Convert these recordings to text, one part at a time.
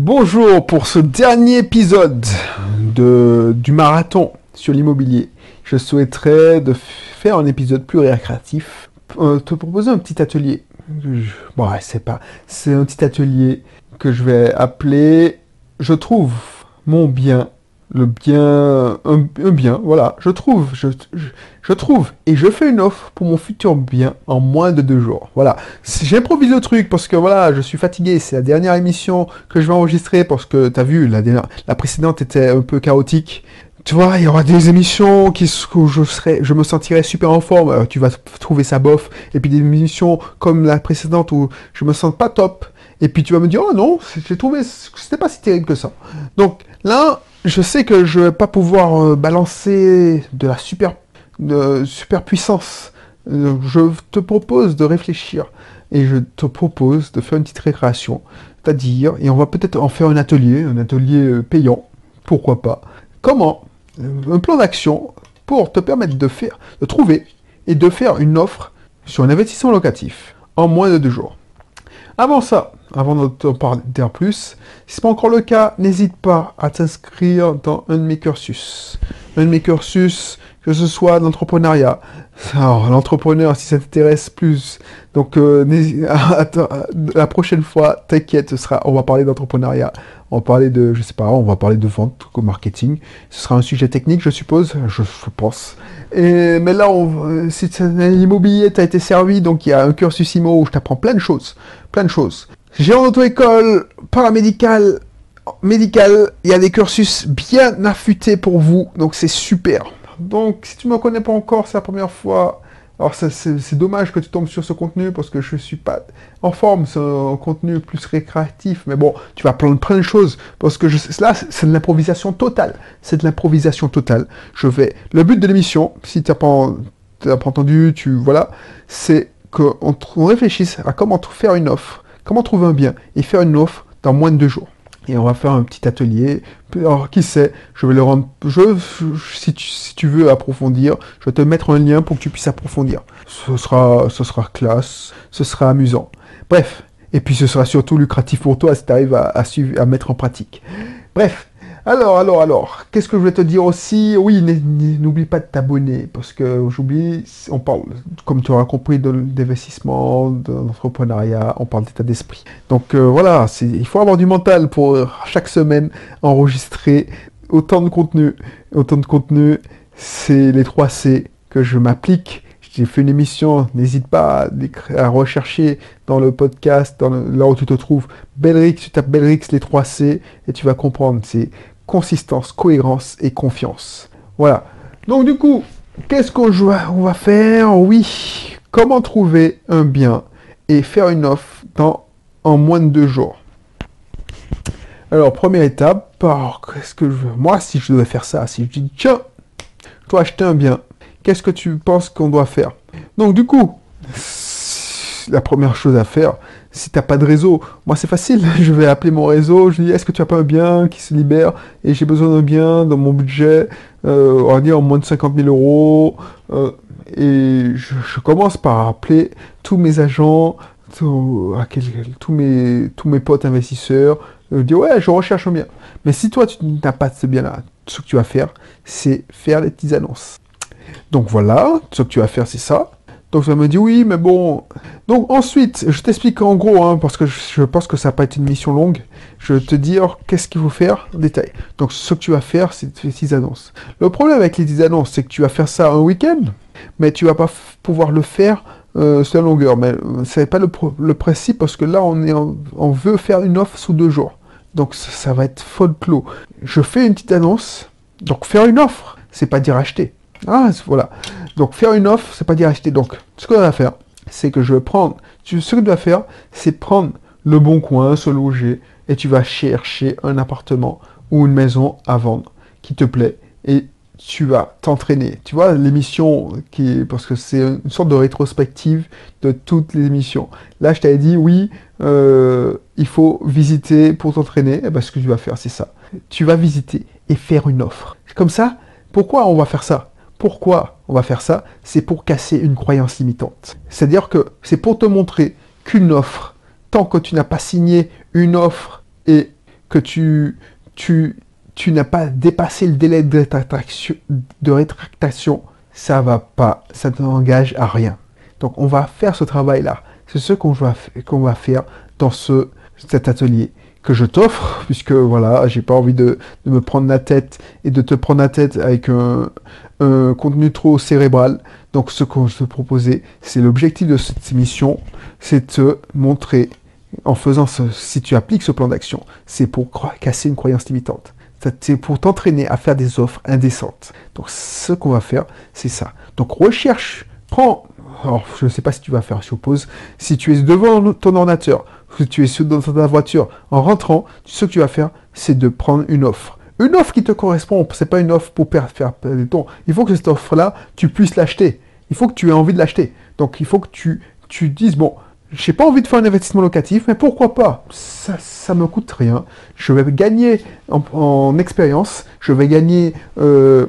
Bonjour pour ce dernier épisode de, du marathon sur l'immobilier. Je souhaiterais de faire un épisode plus récréatif, euh, te proposer un petit atelier. Je- bon, c'est pas, c'est un petit atelier que je vais appeler Je trouve mon bien, le bien, un, bien, voilà, je trouve, je, je, trouve et je fais une offre pour mon futur bien en moins de deux jours. Voilà, j'improvise le truc parce que voilà, je suis fatigué. C'est la dernière émission que je vais enregistrer parce que t'as vu, la, la précédente était un peu chaotique. Tu vois, il y aura des émissions qui, où je serai, je me sentirai super en forme. euh, tu vas trouver ça bof. Et puis des émissions comme la précédente où je me sens pas top. Et puis tu vas me dire, oh non, j'ai trouvé, c'était pas si terrible que ça. Donc là, je sais que je vais pas pouvoir euh, balancer de la super, de puissance. Euh, je te propose de réfléchir et je te propose de faire une petite récréation. C'est-à-dire, et on va peut-être en faire un atelier, un atelier euh, payant, pourquoi pas? Comment? Un plan d'action pour te permettre de faire, de trouver et de faire une offre sur un investissement locatif en moins de deux jours. Avant ça, avant de t'en parler plus, si ce n'est pas encore le cas, n'hésite pas à t'inscrire dans un de mes cursus. Un de mes cursus, que ce soit d'entrepreneuriat. Alors, l'entrepreneur, si ça t'intéresse plus, donc euh, la prochaine fois, t'inquiète, ce sera, on va parler d'entrepreneuriat. On va parler de, je sais pas, on va parler de vente, de marketing. Ce sera un sujet technique, je suppose, je, pense. Et, mais là, on, si c'est l'immobilier, tu as été servi, donc il y a un cursus IMO où je t'apprends plein de choses. Plein de choses. J'ai en auto-école, paramédical, médical, il y a des cursus bien affûtés pour vous, donc c'est super. Donc, si tu ne me connais pas encore, c'est la première fois. Alors, c'est dommage que tu tombes sur ce contenu parce que je suis pas en forme, c'est un contenu plus récréatif, mais bon, tu vas apprendre plein de choses parce que je, là, c'est de l'improvisation totale. C'est de l'improvisation totale. Je vais. Le but de l'émission, si tu n'as pas, pas entendu, tu voilà, c'est qu'on on réfléchisse à comment faire une offre, comment trouver un bien et faire une offre dans moins de deux jours. Et on va faire un petit atelier. Alors, qui sait, je vais le rendre. Je, si, tu, si tu veux approfondir, je vais te mettre un lien pour que tu puisses approfondir. Ce sera, ce sera classe, ce sera amusant. Bref. Et puis ce sera surtout lucratif pour toi si tu arrives à mettre en pratique. Bref. Alors, alors, alors, qu'est-ce que je vais te dire aussi? Oui, n'oublie pas de t'abonner, parce que j'oublie, on parle, comme tu auras compris, d'investissement, de l'entrepreneuriat, on parle d'état d'esprit. Donc euh, voilà, il faut avoir du mental pour euh, chaque semaine enregistrer autant de contenu. Autant de contenu, c'est les 3 C que je m'applique. J'ai fait une émission, n'hésite pas à, rechercher dans le podcast, là où tu te trouves, Belrix, tu tapes Belrix les 3 C et tu vas comprendre. C'est consistance, cohérence et confiance. Voilà. Donc du coup, qu'est-ce qu'on va, faire? Oui, comment trouver un bien et faire une offre dans, en moins de deux jours? Alors, première étape, qu'est-ce que je Moi, si je devais faire ça, si je dis, tiens, je dois acheter un bien, qu'est-ce que tu penses qu'on doit faire? Donc du coup, la première chose à faire, si t'as pas de réseau, moi c'est facile, je vais appeler mon réseau, je dis est-ce que tu as pas un bien qui se libère? Et j'ai besoin d'un bien dans mon budget, euh, on va dire en moins de 50 000 euros, euh, et je, commence par appeler tous mes agents, tous, à tous mes, tous mes potes investisseurs, je dis ouais je recherche un bien. Mais si toi tu n'as pas ce bien-là, ce que tu vas faire, c'est faire les petites annonces. Donc voilà, ce que tu vas faire c'est ça. Donc ça me dit oui, mais bon. Donc ensuite, je t'explique en gros, hein, parce que je, pense que ça n'a pas été une mission longue. Je te dire qu'est-ce qu'il faut faire en détail. Donc ce que tu vas faire, c'est les petites annonces. Le problème avec les petites annonces, c'est que tu vas faire ça un week-end, mais tu vas pas pouvoir le faire euh, sur la longueur. Mais euh, c'est pas le, principe parce que là, on veut faire une offre sous deux jours. Donc ça, va être clos. Je fais une petite annonce. Donc faire une offre, c'est pas dire acheter. Ah, voilà. Donc faire une offre, c'est pas dire acheter. Donc ce qu'on va faire, c'est que je vais prendre. Tu, ce que tu vas faire, c'est prendre le bon coin, se loger, et tu vas chercher un appartement ou une maison à vendre qui te plaît, et tu vas t'entraîner. Tu vois l'émission qui est parce que c'est une sorte de rétrospective de toutes les émissions. Là, je t'avais dit oui, euh, il faut visiter pour t'entraîner. Et ben, ce que tu vas faire, c'est ça. Tu vas visiter et faire une offre. Comme ça, pourquoi on va faire ça? Pourquoi on va faire ça C'est pour casser une croyance limitante. C'est-à-dire que c'est pour te montrer qu'une offre, tant que tu n'as pas signé une offre et que tu, tu, tu n'as pas dépassé le délai de rétractation, ça va pas, ça t'engage à rien. Donc on va faire ce travail-là. C'est ce qu'on va, faire dans ce, cet atelier que je t'offre, puisque voilà, j'ai pas envie de, de, me prendre la tête et de te prendre la tête avec un, un contenu trop cérébral. Donc ce que je te proposais, c'est l'objectif de cette émission, c'est te montrer, en faisant ce, si tu appliques ce plan d'action, c'est pour casser une croyance limitante. C'est pour t'entraîner à faire des offres indécentes. Donc ce qu'on va faire, c'est ça. Donc recherche, prends, alors je ne sais pas si tu vas faire, je suppose, si tu es devant ton ordinateur, si tu es dans ta voiture, en rentrant, ce que tu vas faire, c'est de prendre une offre. Une offre qui te correspond, c'est pas une offre pour faire perdre du temps. Il faut que cette offre-là, tu puisses l'acheter. Il faut que tu aies envie de l'acheter. Donc il faut que tu, tu dises, bon, j'ai pas envie de faire un investissement locatif, mais pourquoi pas? Ça, ça me coûte rien. Je vais gagner en, expérience, je vais gagner euh,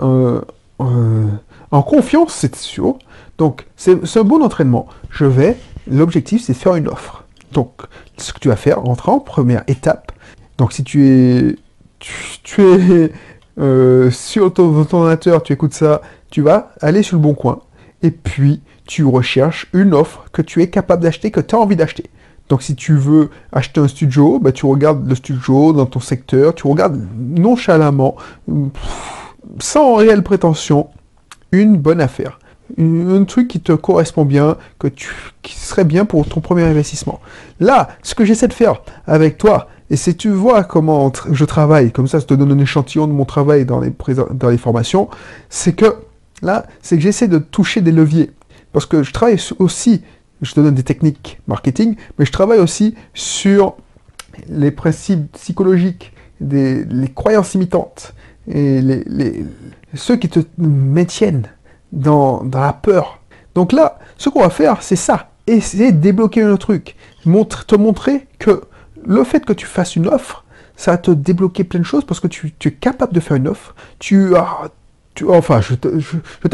euh, euh, en confiance, c'est sûr. Donc, c'est un bon entraînement. Je vais, l'objectif, c'est faire une offre. Donc, ce que tu vas faire, rentrer en première étape. Donc, si tu es, tu, es sur ton, ton ordinateur, tu écoutes ça, tu vas aller sur le bon coin. Et puis, tu recherches une offre que tu es capable d'acheter, que tu as envie d'acheter. Donc si tu veux acheter un studio, bah, tu regardes le studio dans ton secteur, tu regardes nonchalamment, sans réelle prétention, une bonne affaire. Un, truc qui te correspond bien, que tu, qui serait bien pour ton premier investissement. Là, ce que j'essaie de faire avec toi, et si tu vois comment je travaille, comme ça, ça te donne un échantillon de mon travail dans les, dans les formations, c'est que là, c'est que j'essaie de toucher des leviers. Parce que je travaille aussi, je te donne des techniques marketing, mais je travaille aussi sur les principes psychologiques, des, les croyances imitantes, et les, ceux qui te maintiennent dans, la peur. Donc là, ce qu'on va faire, c'est ça. Essayer de débloquer un truc. Montre, te montrer que le fait que tu fasses une offre, ça va te débloquer plein de choses parce que tu, tu es capable de faire une offre. Tu as, enfin, je te,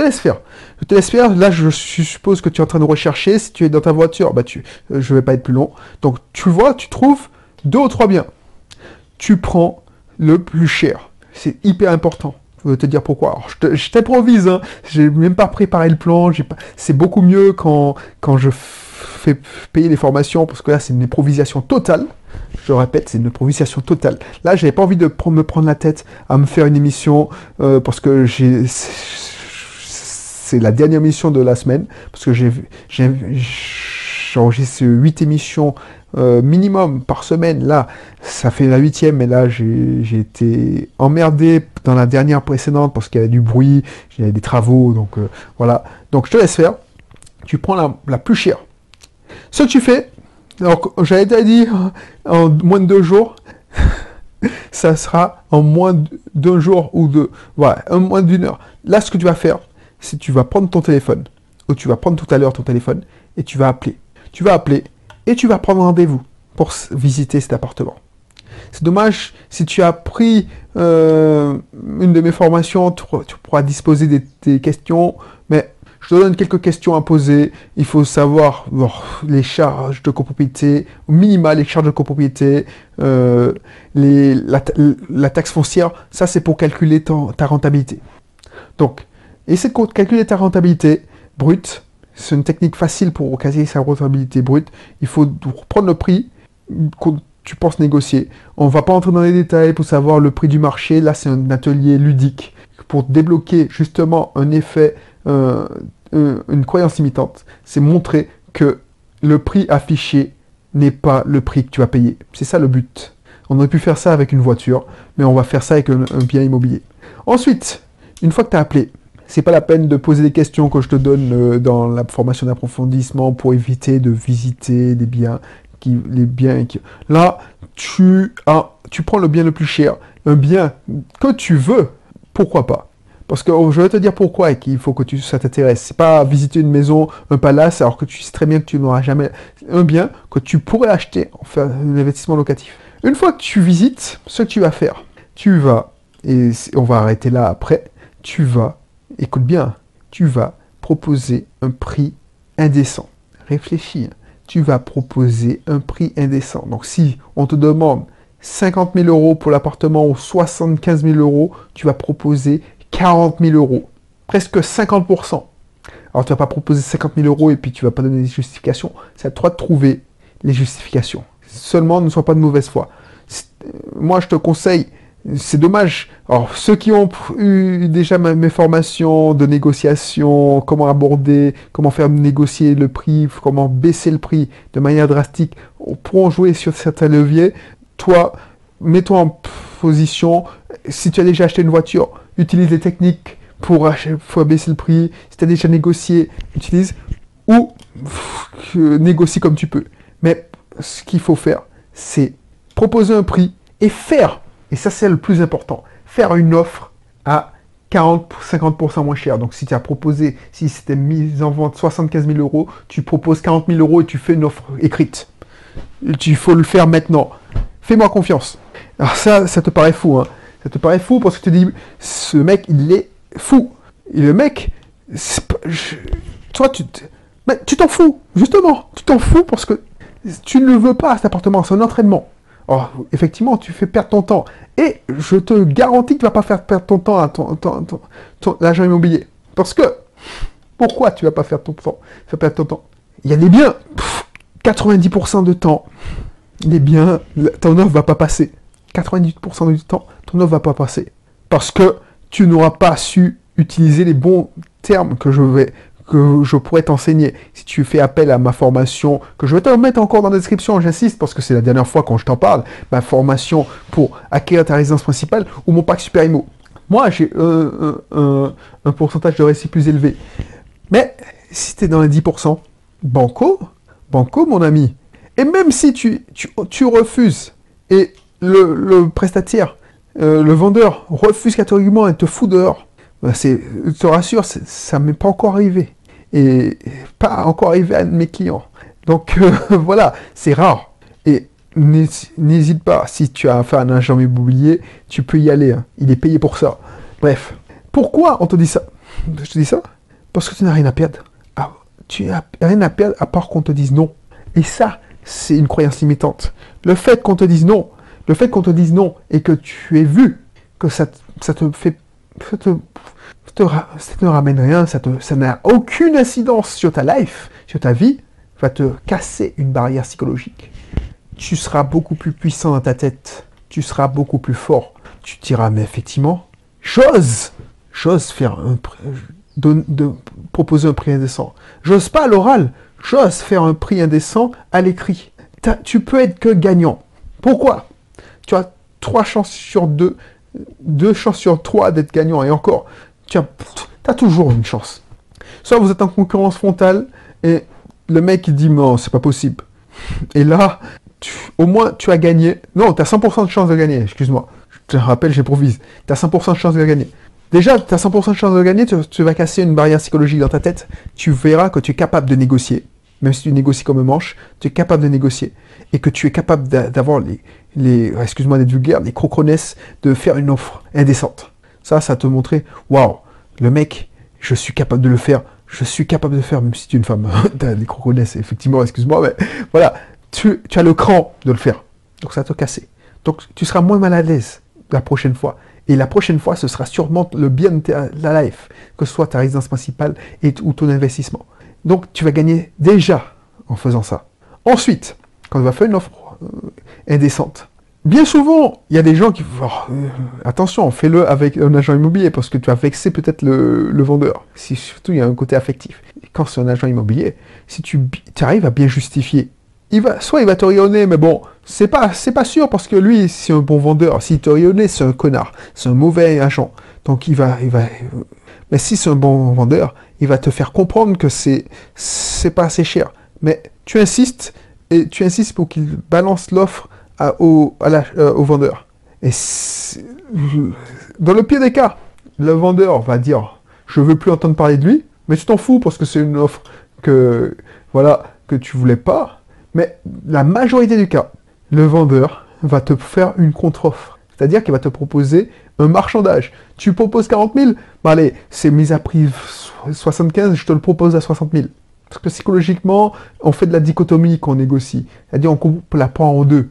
laisse faire. Je te laisse faire. Là, je suppose que tu es en train de rechercher. Si tu es dans ta voiture, bah tu, euh, je vais pas être plus long. Donc, tu vois, tu trouves deux ou trois biens. Tu prends le plus cher. C'est hyper important. Te dire pourquoi. Alors, je t'improvise. Hein. J'ai même pas préparé le plan. Pas... C'est beaucoup mieux quand, quand je fais payer les formations parce que là, c'est une improvisation totale. Je répète, c'est une improvisation totale. Là, j'avais pas envie de me prendre la tête à me faire une émission euh, parce que j'ai c'est la dernière émission de la semaine parce que j'ai enregistré 8 émissions euh, minimum par semaine. Là, ça fait la huitième, mais là, j'ai été emmerdé dans la dernière précédente parce qu'il y avait du bruit, j'avais des travaux, donc euh, voilà. Donc je te laisse faire. Tu prends la, plus chère. Ce que tu fais, donc, j'avais déjà dit en moins de deux jours, ça sera en moins d'un jour ou deux, voilà, en moins d'une heure. Là, ce que tu vas faire, c'est tu vas prendre ton téléphone, ou tu vas prendre tout à l'heure ton téléphone, et tu vas appeler. Tu vas appeler, et tu vas prendre rendez-vous pour visiter cet appartement. C'est dommage, si tu as pris euh, une de mes formations, tu, pourras disposer des questions, mais je te donne quelques questions à poser. Il faut savoir les charges de copropriété, au minima les charges de copropriété, euh, les, la, taxe foncière. Ça, c'est pour calculer ta rentabilité. Donc, essaie de calculer ta rentabilité brute. C'est une technique facile pour calculer sa rentabilité brute. Il faut prendre le prix que tu penses négocier. On ne va pas entrer dans les détails pour savoir le prix du marché. Là, c'est un atelier ludique pour débloquer justement un effet euh, une croyance imitante, c'est montrer que le prix affiché n'est pas le prix que tu vas payer. C'est ça le but. On aurait pu faire ça avec une voiture, mais on va faire ça avec un, bien immobilier. Ensuite, une fois que tu as appelé, c'est pas la peine de poser des questions que je te donne euh, dans la formation d'approfondissement pour éviter de visiter des biens qui, les biens qui... Là, tu as, tu prends le bien le plus cher, un bien que tu veux, pourquoi pas? Parce que oh, je vais te dire pourquoi et qu'il faut que tu, ça t'intéresse. C'est pas visiter une maison, un palace, alors que tu sais très bien que tu n'auras jamais un bien que tu pourrais acheter, en faire un investissement locatif. Une fois que tu visites, ce que tu vas faire, tu vas, et on va arrêter là après, tu vas, écoute bien, tu vas proposer un prix indécent. Réfléchis, hein. tu vas proposer un prix indécent. Donc si on te demande 50 000 euros pour l'appartement ou 75 000 euros, tu vas proposer 40 000 euros. Presque 50%. Alors tu vas pas proposer 50 000 euros et puis tu vas pas donner des justifications. C'est à toi de trouver les justifications. Seulement, ne sois pas de mauvaise foi. Moi, je te conseille, c'est dommage. Alors, ceux qui ont eu déjà mes formations de négociation, comment aborder, comment faire négocier le prix, comment baisser le prix de manière drastique, pourront jouer sur certains leviers. Toi, mets-toi en position. Si tu as déjà acheté une voiture, utilise les techniques pour, baisser le prix. Si tu as déjà négocié, utilise. Ou négocie comme tu peux. Mais ce qu'il faut faire, c'est proposer un prix et faire, et ça c'est le plus important, faire une offre à 40-50% moins cher. Donc si tu as proposé, si c'était mis en vente 75 000 euros, tu proposes 40 000 euros et tu fais une offre écrite. Il faut le faire maintenant. Fais-moi confiance. Alors ça, ça te paraît fou, hein. Ça te paraît fou parce que tu te dis, ce mec, il est fou. Et le mec, toi, tu tu t'en fous, justement. Tu t'en fous parce que tu ne le veux pas, cet appartement. C'est un entraînement. Oh, effectivement, tu fais perdre ton temps. Et je te garantis que tu vas pas faire perdre ton temps à ton, l'agent immobilier. Parce que, pourquoi tu vas pas faire ton temps, faire perdre ton temps? Il y a des biens, 90% de temps, les biens, ton offre va pas passer. 98% du temps, ton offre va pas passer. Parce que tu n'auras pas su utiliser les bons termes que je vais que je pourrais t'enseigner si tu fais appel à ma formation, que je vais te mettre encore dans la description, j'insiste, parce que c'est la dernière fois quand je t'en parle, ma formation pour acquérir ta résidence principale ou mon pack Super. Moi, j'ai un, pourcentage de récit plus élevé. Mais si tu es dans les 10%, banco, banco, mon ami. Et même si tu, tu, refuses, et le, prestataire, euh, le vendeur refuse catégoriquement et te fout dehors, ben c'est, te rassure, ça m'est pas encore arrivé et pas encore arrivé à mes clients. Donc euh, voilà, c'est rare. Et n'hésite pas, si tu as affaire à un agent immobilier, tu peux y aller. Hein. Il est payé pour ça. Bref, pourquoi on te dit ça? Je te dis ça Parce que tu n'as rien à perdre. Ah, tu n'as rien à perdre à part qu'on te dise non. Et ça, c'est une croyance limitante. Le fait qu'on te dise non, le fait qu'on te dise non et que tu aies vu que ça, ça te fait ça ne ramène rien, ça n'a aucune incidence sur ta life, sur ta vie, va te casser une barrière psychologique. Tu seras beaucoup plus puissant dans ta tête, tu seras beaucoup plus fort. Tu te diras, mais effectivement, j'ose, j'ose faire un, proposer un prix indécent. J'ose pas à l'oral, j'ose faire un prix indécent à l'écrit. Tu peux être que gagnant. Pourquoi? Tu as trois chances sur deux, deux chances sur trois d'être gagnant. Et encore, tu as, toujours une chance. Soit vous êtes en concurrence frontale et le mec il dit non, c'est pas possible. Et là, au moins tu as gagné. Non, tu as 100% de chance de gagner, excuse-moi. Je te rappelle, j'improvise. Tu as 100% de chance de gagner. Déjà, tu as 100% de chance de gagner, tu, vas casser une barrière psychologique dans ta tête. Tu verras que tu es capable de négocier. Même si tu négocies comme un manche, tu es capable de négocier. Et que tu es capable d'avoir les, les excuse-moi d'être vulgaire, les crocronesses de faire une offre indécente. Ça, ça te montrer, waouh, le mec, je suis capable de le faire, je suis capable de le faire, même si tu es une femme, t'as des crocodiles, effectivement, excuse-moi, mais voilà, tu, as le cran de le faire. Donc ça va te casser. Donc tu seras moins mal à l'aise la prochaine fois. Et la prochaine fois, ce sera sûrement le bien de ta life, que ce soit ta résidence principale et, ou ton investissement. Donc tu vas gagner déjà en faisant ça. Ensuite, quand tu vas faire une offre euh, indécente, Bien souvent, il y a des gens qui... Oh, attention, fais-le avec un agent immobilier parce que tu vas vexer peut-être le, vendeur. Si, surtout, il y a un côté affectif. quand c'est un agent immobilier, si tu, arrives à bien justifier, soit il va te rayonner, mais bon, c'est pas, pas sûr parce que lui, c'est un bon vendeur. S'il te rayonnait, c'est un connard. C'est un mauvais agent. Donc il va, il va. Mais si c'est un bon vendeur, il va te faire comprendre que c'est, c'est pas assez cher. Mais tu insistes et tu insistes pour qu'il balance l'offre au, euh, au vendeur. Et dans le pire des cas, le vendeur va dire je veux plus entendre parler de lui, mais tu t'en fous parce que c'est une offre que voilà que tu voulais pas. Mais la majorité du cas, le vendeur va te faire une contre-offre. C'est-à-dire qu'il va te proposer un marchandage. Tu proposes 40 000, bah allez, c'est mis à prix 75, je te le propose à 60 000. Parce que psychologiquement, on fait de la dichotomie qu'on négocie. C'est-à-dire on la part en deux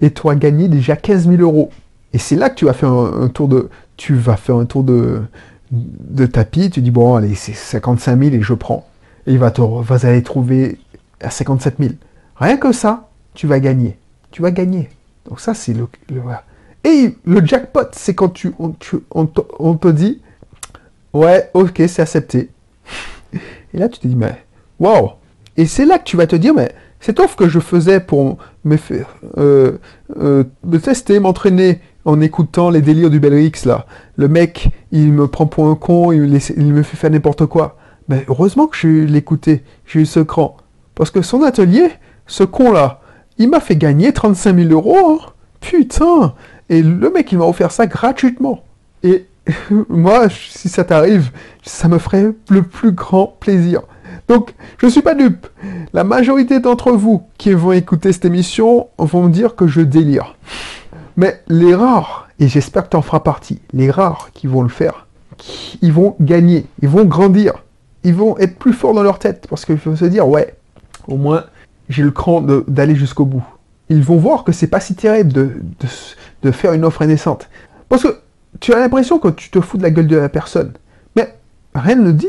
et tu as gagné déjà 15 000 euros. Et c'est là que tu vas faire un, tour de, tu vas faire un tour de, de tapis. Tu dis bon, allez, c'est 55 000 et je prends. Et il va te, vas aller trouver à 57 000. Rien que ça, tu vas gagner. Tu vas gagner. Donc ça, c'est le, Et le jackpot, c'est quand tu, on, on, te dit, ouais, ok, c'est accepté. Et là, tu te dis, mais, wow. Et c'est là que tu vas te dire, mais cette offre que je faisais pour me faire, euh, euh, me tester, m'entraîner en écoutant les délires du Belrix, là. Le mec, il me prend pour un con, il, me fait faire n'importe quoi. Mais heureusement que je écouté, j'ai eu ce cran. Parce que son atelier, ce con-là, il m'a fait gagner 35 000 euros. Hein. Putain Et le mec, il m'a offert ça gratuitement. Et moi, si ça t'arrive, ça me ferait le plus grand plaisir. Donc, je ne suis pas dupe. La majorité d'entre vous qui vont écouter cette émission vont me dire que je délire. Mais les rares, et j'espère que tu en feras partie, les rares qui vont le faire, ils vont gagner, ils vont grandir, ils vont être plus forts dans leur tête, parce qu'il faut se dire, ouais, au moins, j'ai le cran d'aller jusqu'au bout. Ils vont voir que c'est pas si terrible de, de, faire une offre indécente. Parce que tu as l'impression que tu te fous de la gueule de la personne. Mais rien ne dit.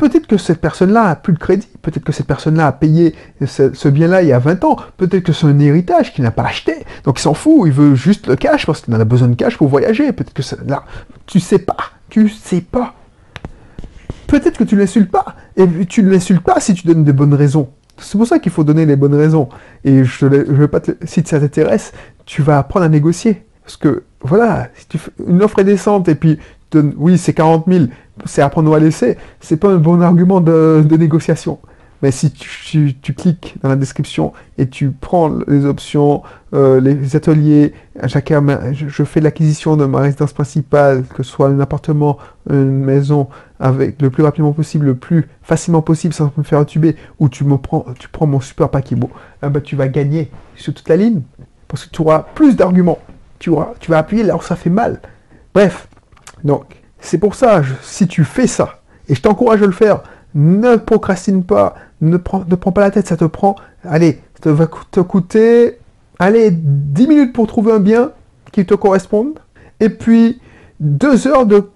Peut-être que cette personne-là a plus de crédit. Peut-être que cette personne-là a payé ce, bien-là il y a 20 ans. Peut-être que c'est un héritage qu'il n'a pas acheté. Donc il s'en fout. Il veut juste le cash parce qu'il en a besoin de cash pour voyager. Peut-être que là, tu sais pas. Tu sais pas. Peut-être que tu ne l'insultes pas. Et tu ne l'insultes pas si tu donnes des bonnes raisons. C'est pour ça qu'il faut donner les bonnes raisons. Et je ne veux pas te, si ça t'intéresse, tu vas apprendre à négocier. Parce que, voilà, si tu fais une offre est décente et puis, oui, c'est 40 000, c'est à prendre ou à laisser, c'est pas un bon argument de négociation. Mais si tu, cliques dans la description et tu prends les options, euh, les ateliers, chacun, je, fais l'acquisition de ma résidence principale, que ce soit un appartement, une maison, avec le plus rapidement possible, le plus facilement possible sans me faire tuber, ou tu me prends, tu prends mon super paquet eh ben, tu vas gagner sur toute la ligne, parce que tu auras plus d'arguments. Tu, auras, tu vas appuyer là où ça fait mal. Bref, donc, c'est pour ça, si tu fais ça, et je t'encourage à le faire, ne procrastine pas, ne prends, ne prends pas la tête, ça te prend, allez, ça va te coûter, allez, 10 minutes pour trouver un bien qui te corresponde, et puis deux heures de,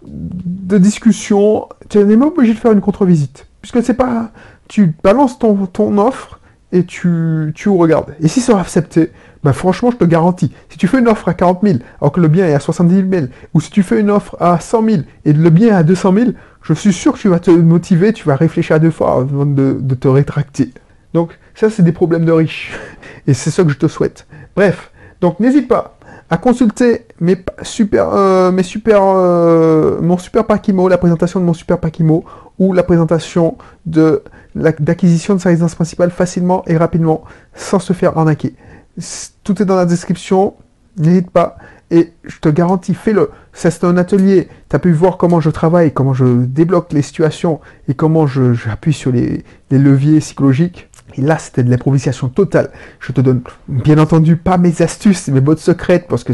discussion, tu n'es même pas obligé de faire une contre-visite, puisque c'est pas, tu balances ton, ton offre, et tu, tu regardes. Et si c'est accepté, ben franchement, je te garantis, si tu fais une offre à 40 000, alors que le bien est à 70 000, ou si tu fais une offre à 100 000 et le bien est à 200 000, je suis sûr que tu vas te motiver, tu vas réfléchir à deux fois avant de, te rétracter. Donc ça, c'est des problèmes de riches. Et c'est ça que je te souhaite. Bref, donc n'hésite pas à consulter mes super, euh, mes super, euh, mon super Pakimo, la présentation de mon super Pakimo, ou la présentation de d'acquisition de sa résidence principale facilement et rapidement, sans se faire arnaquer. Tout est dans la description, n'hésite pas. Et je te garantis, fais-le. C'est un atelier. Tu as pu voir comment je travaille, comment je débloque les situations et comment j'appuie sur les, leviers psychologiques. Et là, c'était de l'improvisation totale. Je te donne, bien entendu, pas mes astuces, mes bottes secrètes, parce que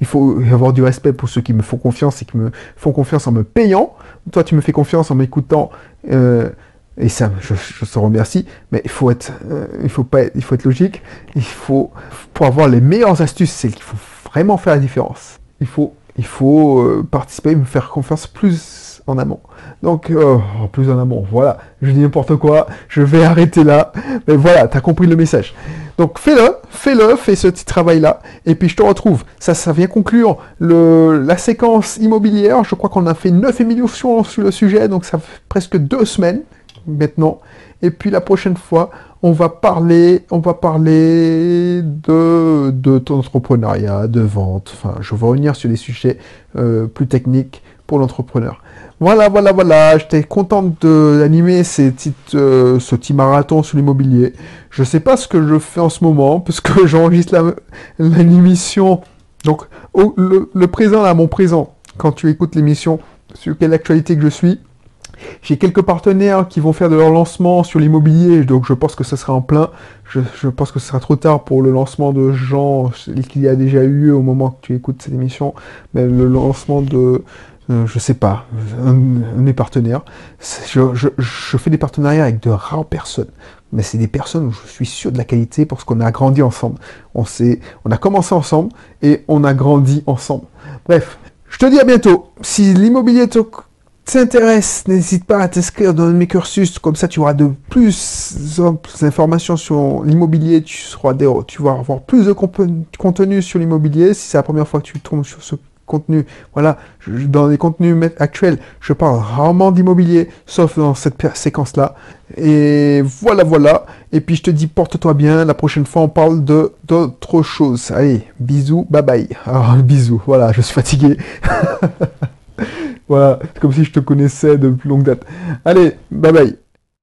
il faut avoir du respect pour ceux qui me font confiance et qui me font confiance en me payant. Toi, tu me fais confiance en m'écoutant. Euh, et ça, je, je te remercie, mais il faut être, euh, il faut pas, il faut être logique. Il faut, pour avoir les meilleures astuces, c'est qu'il faut vraiment faire la différence. Il faut, il faut euh, participer, me faire confiance plus en amont. Donc, euh, plus en amont, voilà, je dis n'importe quoi, je vais arrêter là, mais voilà, tu as compris le message. Donc fais-le, fais-le, fais ce petit travail-là, et puis je te retrouve. Ça, ça vient conclure le, la séquence immobilière. Je crois qu'on a fait 9 émissions sur le sujet, donc ça fait presque deux semaines maintenant. Et puis la prochaine fois, on va parler, on va parler de, de ton entrepreneuriat, de vente. Enfin, je vais revenir sur des sujets euh, plus techniques pour l'entrepreneur. Voilà, voilà, voilà. J'étais contente d'animer euh, ce petit marathon sur l'immobilier. Je sais pas ce que je fais en ce moment, parce que j'enregistre l'émission. Donc, le, le présent, là, mon présent, quand tu écoutes l'émission, sur quelle actualité que je suis, j'ai quelques partenaires qui vont faire de leur lancement sur l'immobilier, donc je pense que ça sera en plein. Je, pense que ce sera trop tard pour le lancement de gens qu'il y a déjà eu au moment que tu écoutes cette émission, mais le lancement de, euh, je sais pas, un, de mes partenaires. Je, fais des partenariats avec de rares personnes, mais c'est des personnes où je suis sûr de la qualité parce qu'on a grandi ensemble. On, on a commencé ensemble et on a grandi ensemble. Bref, je te dis à bientôt. Si l'immobilier t'intéresse, n'hésite pas à t'inscrire dans mes cursus, comme ça tu auras de plus d'informations sur l'immobilier, tu, vas avoir plus de contenu sur l'immobilier si c'est la première fois que tu tombes sur ce contenu. Voilà, dans les contenus actuels, je parle rarement d'immobilier, sauf dans cette séquence-là. Et voilà, voilà. Et puis je te dis, porte-toi bien. La prochaine fois, on parle de d'autres choses. Allez, bisous, bye bye. Alors, bisous, voilà, je suis fatigué. voilà, c'est comme si je te connaissais de plus longue date. Allez, bye bye.